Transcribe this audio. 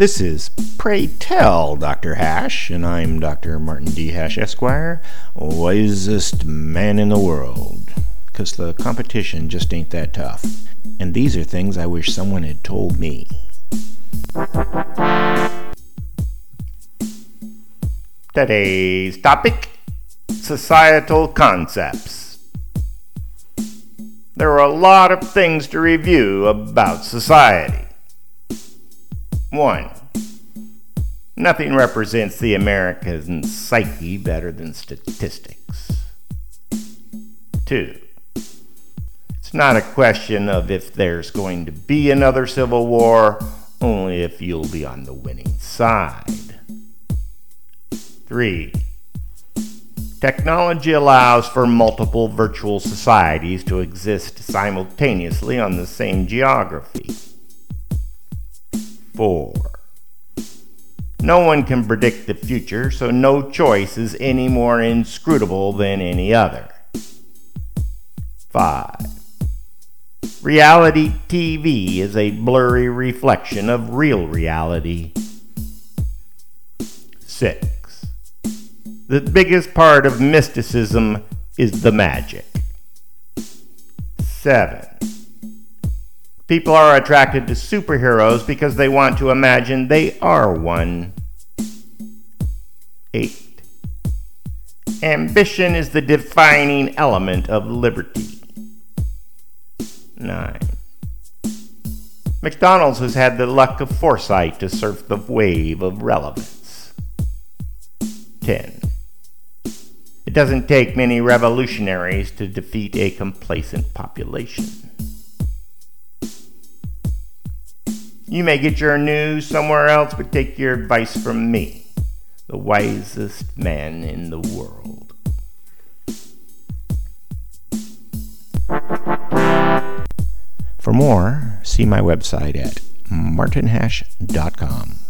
This is Pray Tell Dr. Hash, and I'm Dr. Martin D. Hash, Esquire, wisest man in the world. Because the competition just ain't that tough. And these are things I wish someone had told me. Today's topic Societal Concepts. There are a lot of things to review about society. 1. Nothing represents the American psyche better than statistics. 2. It's not a question of if there's going to be another civil war, only if you'll be on the winning side. 3. Technology allows for multiple virtual societies to exist simultaneously on the same geography. 4. No one can predict the future, so no choice is any more inscrutable than any other. 5. Reality TV is a blurry reflection of real reality. 6. The biggest part of mysticism is the magic. 7. People are attracted to superheroes because they want to imagine they are one. 8. Ambition is the defining element of liberty. 9. McDonald's has had the luck of foresight to surf the wave of relevance. 10. It doesn't take many revolutionaries to defeat a complacent population. You may get your news somewhere else, but take your advice from me, the wisest man in the world. For more, see my website at martinhash.com.